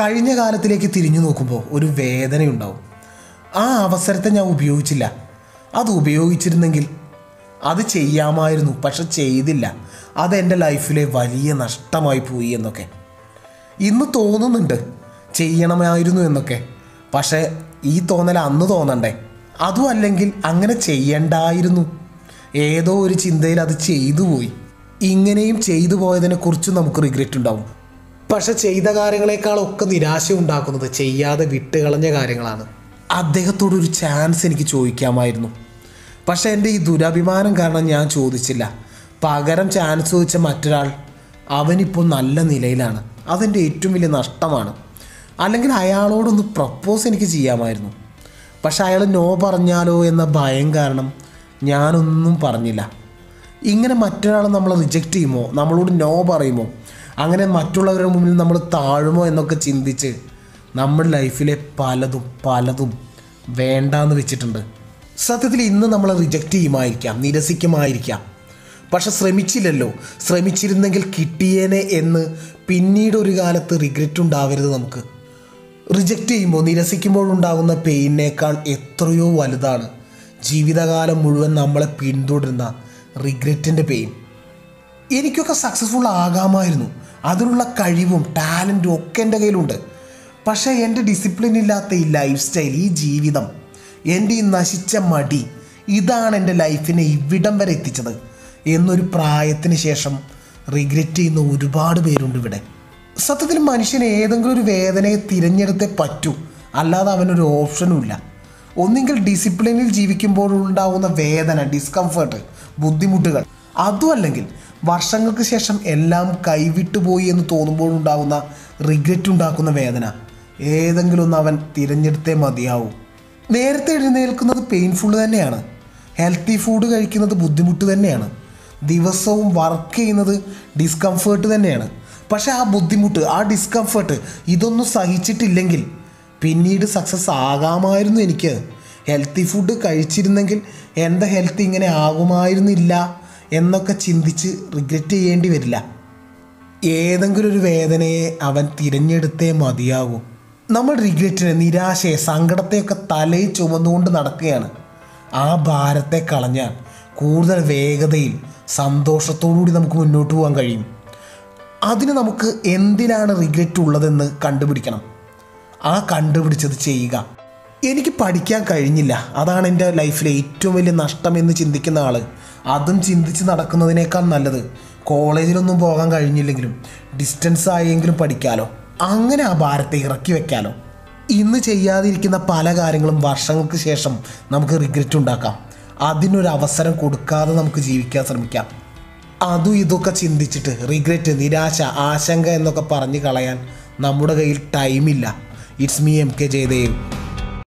കഴിഞ്ഞ കാലത്തിലേക്ക് തിരിഞ്ഞു നോക്കുമ്പോൾ ഒരു വേദനയുണ്ടാവും. ആ അവസരത്തെ ഞാൻ ഉപയോഗിച്ചില്ല. അത് ഉപയോഗിച്ചിരുന്നെങ്കിൽ അത് ചെയ്യാമായിരുന്നു പക്ഷെ ചെയ്തില്ല. അത് എന്റെ ലൈഫിലെ വലിയ നഷ്ടമായി പോയി എന്നൊക്കെ. ഇന്ന് തോന്നുന്നുണ്ട് ചെയ്യണമായിരുന്നു എന്നൊക്കെ. പക്ഷേ ഈ തോന്നൽ അന്ന് തോന്നണ്ടേ? അതും അല്ലെങ്കിൽ അങ്ങനെ ചെയ്യണ്ടായിരുന്നു. ഏതോ ഒരു ചിന്തയിൽ അത് ചെയ്തു പോയി. ഇങ്ങനെയും ചെയ്തു പോയതിനെക്കുറിച്ച് നമുക്ക് റിഗ്രറ്റ് ഉണ്ടാവും. പക്ഷെ ചെയ്ത കാര്യങ്ങളെക്കാളൊക്കെ നിരാശ ഉണ്ടാക്കുന്നത് ചെയ്യാതെ വിട്ടുകളഞ്ഞ കാര്യങ്ങളാണ്. അദ്ദേഹത്തോടൊരു ചാൻസ് എനിക്ക് ചോദിക്കാമായിരുന്നു. പക്ഷെ എന്റെ ഈ ദുരഭിമാനം കാരണം ഞാൻ ചോദിച്ചില്ല. പകരം ചാൻസ് ചോദിച്ച മറ്റൊരാൾ അവനിപ്പോൾ നല്ല നിലയിലാണ്. അതെന്റെ ഏറ്റവും വലിയ നഷ്ടമാണ്. അല്ലെങ്കിൽ അയാളോടൊന്ന് പ്രപ്പോസ് എനിക്ക് ചെയ്യാമായിരുന്നു. പക്ഷെ അയാൾ നോ പറഞ്ഞാലോ എന്ന ഭയം കാരണം ഞാനൊന്നും പറഞ്ഞില്ല. ഇങ്ങനെ മറ്റൊരാൾ നമ്മളെ റിജക്റ്റ് ചെയ്യുമോ? നമ്മളോട് നോ പറയുമോ? അങ്ങനെ മറ്റുള്ളവരുടെ മുമ്പിൽ നമ്മൾ താഴുമോ എന്നൊക്കെ ചിന്തിച്ച് നമ്മൾ ലൈഫിലെ പലതും പലതും വേണ്ടാന്ന് വെച്ചിട്ടുണ്ട്. സത്യത്തിൽ ഇന്ന് നമ്മൾ റിജക്റ്റ് ചെയ്യുമായിരിക്കാം നിരസിക്കുമായിരിക്കാം. പക്ഷെ ശ്രമിച്ചില്ലല്ലോ. ശ്രമിച്ചിരുന്നെങ്കിൽ കിട്ടിയേനെ എന്ന് പിന്നീട് ഒരു കാലത്ത് റിഗ്രറ്റ് ഉണ്ടാവരുത് നമുക്ക്. റിജക്റ്റ് ചെയ്യുമ്പോൾ നിരസിക്കുമ്പോൾ ഉണ്ടാകുന്ന പെയിനേക്കാൾ എത്രയോ വലുതാണ് ജീവിതകാലം മുഴുവൻ നമ്മളെ പിന്തുടരുന്ന റിഗ്രറ്റിന്റെ പെയിൻ എനിക്കൊക്കെ സക്സസ്ഫുൾ ആകാമായിരുന്നു. അതിനുള്ള കഴിവും ടാലന്റും ഒക്കെ എന്റെ കയ്യിലുണ്ട്. പക്ഷേ എന്റെ ഡിസിപ്ലിൻ ഇല്ലാത്ത ഈ ലൈഫ് സ്റ്റൈൽ ഈ ജീവിതം എന്റെ ഈ നശിച്ച മടി ഇതാണ് എന്റെ ലൈഫിനെ ഇവിടം വരെ എത്തിച്ചത്. എന്നൊരു പ്രായത്തിന് ശേഷം റിഗ്രറ്റ് ചെയ്യുന്ന ഒരുപാട് പേരുണ്ട് ഇവിടെ. സത്യത്തിൽ മനുഷ്യന് ഏതെങ്കിലും ഒരു വേദനയെ തിരഞ്ഞെടുത്തേ പറ്റൂ. അല്ലാതെ അവനൊരു ഓപ്ഷനും ഇല്ല. ഒന്നെങ്കിൽ ഡിസിപ്ലിനിൽ ജീവിക്കുമ്പോഴുണ്ടാവുന്ന വേദന ഡിസ്കംഫേർട്ട് ബുദ്ധിമുട്ടുകൾ. അതും അല്ലെങ്കിൽ വർഷങ്ങൾക്ക് ശേഷം എല്ലാം കൈവിട്ടുപോയി എന്ന് തോന്നുമ്പോഴുണ്ടാകുന്ന റിഗ്രറ്റ് ഉണ്ടാക്കുന്ന വേദന. ഏതെങ്കിലും ഒന്ന് അവൻ തിരഞ്ഞെടുത്തേ മതിയാവും. നേരത്തെ എഴുന്നേൽക്കുന്നത് പെയിൻഫുൾ തന്നെയാണ്. ഹെൽത്തി ഫുഡ് കഴിക്കുന്നത് ബുദ്ധിമുട്ട് തന്നെയാണ്. ദിവസവും വർക്ക് ചെയ്യുന്നത് ഡിസ്കംഫേർട്ട് തന്നെയാണ്. പക്ഷേ ആ ബുദ്ധിമുട്ട് ആ ഡിസ്കംഫേർട്ട് ഇതൊന്നും സഹിച്ചിട്ടില്ലെങ്കിൽ പിന്നീട് സക്സസ് ആകാമായിരുന്നു എനിക്ക്. ഹെൽത്തി ഫുഡ് കഴിച്ചിരുന്നെങ്കിൽ എന്റെ ഹെൽത്ത് ഇങ്ങനെ ആകുമായിരുന്നില്ല. എന്നൊക്കെ ചിന്തിച്ച് റിഗ്രറ്റ് ചെയ്യേണ്ടി വരില്ല. ഏതെങ്കിലും ഒരു വേദനയെ അവൻ തിരഞ്ഞെടുത്തേ മതിയാകൂ നമ്മൾ റിഗ്രറ്റിനെ നിരാശയെ സങ്കടത്തെയൊക്കെ തലയിൽ ചുമന്നുകൊണ്ട് നടക്കുകയാണ്. ആ ഭാരത്തെ കളഞ്ഞാൽ കൂടുതൽ വേഗതയിൽ സന്തോഷത്തോടുകൂടി നമുക്ക് മുന്നോട്ട് പോകാൻ കഴിയും. അതിന് നമുക്ക് എന്തിനാണ് റിഗ്രറ്റ് ഉള്ളതെന്ന് കണ്ടുപിടിക്കണം. ആ കണ്ടുപിടിച്ചത് ചെയ്യുക. എനിക്ക് പഠിക്കാൻ കഴിഞ്ഞില്ല. അതാണ് എന്റെ ലൈഫിലെ ഏറ്റവും വലിയ നഷ്ടമെന്ന് ചിന്തിക്കുന്ന ആൾ അതും ചിന്തിച്ച് നടക്കുന്നതിനേക്കാൾ നല്ലത്. കോളേജിലൊന്നും പോകാൻ കഴിഞ്ഞില്ലെങ്കിലും ഡിസ്റ്റൻസ് ആയെങ്കിലും പഠിക്കാലോ. അങ്ങനെ ആ ഭാരത്തെ ഇറക്കി വെക്കാലോ. ഇന്ന് ചെയ്യാതിരിക്കുന്ന പല കാര്യങ്ങളും വർഷങ്ങൾക്ക് ശേഷം നമുക്ക് റിഗ്രറ്റ് ഉണ്ടാക്കാം. അതിനൊരു അവസരം കൊടുക്കാതെ നമുക്ക് ജീവിക്കാൻ ശ്രമിക്കാം. അതും ഇതൊക്കെ ചിന്തിച്ചിട്ട് റിഗ്രറ്റ് നിരാശ ആശങ്ക എന്നൊക്കെ പറഞ്ഞു കളയാൻ നമ്മുടെ കയ്യിൽ ടൈമില്ല it's me M K Jayadev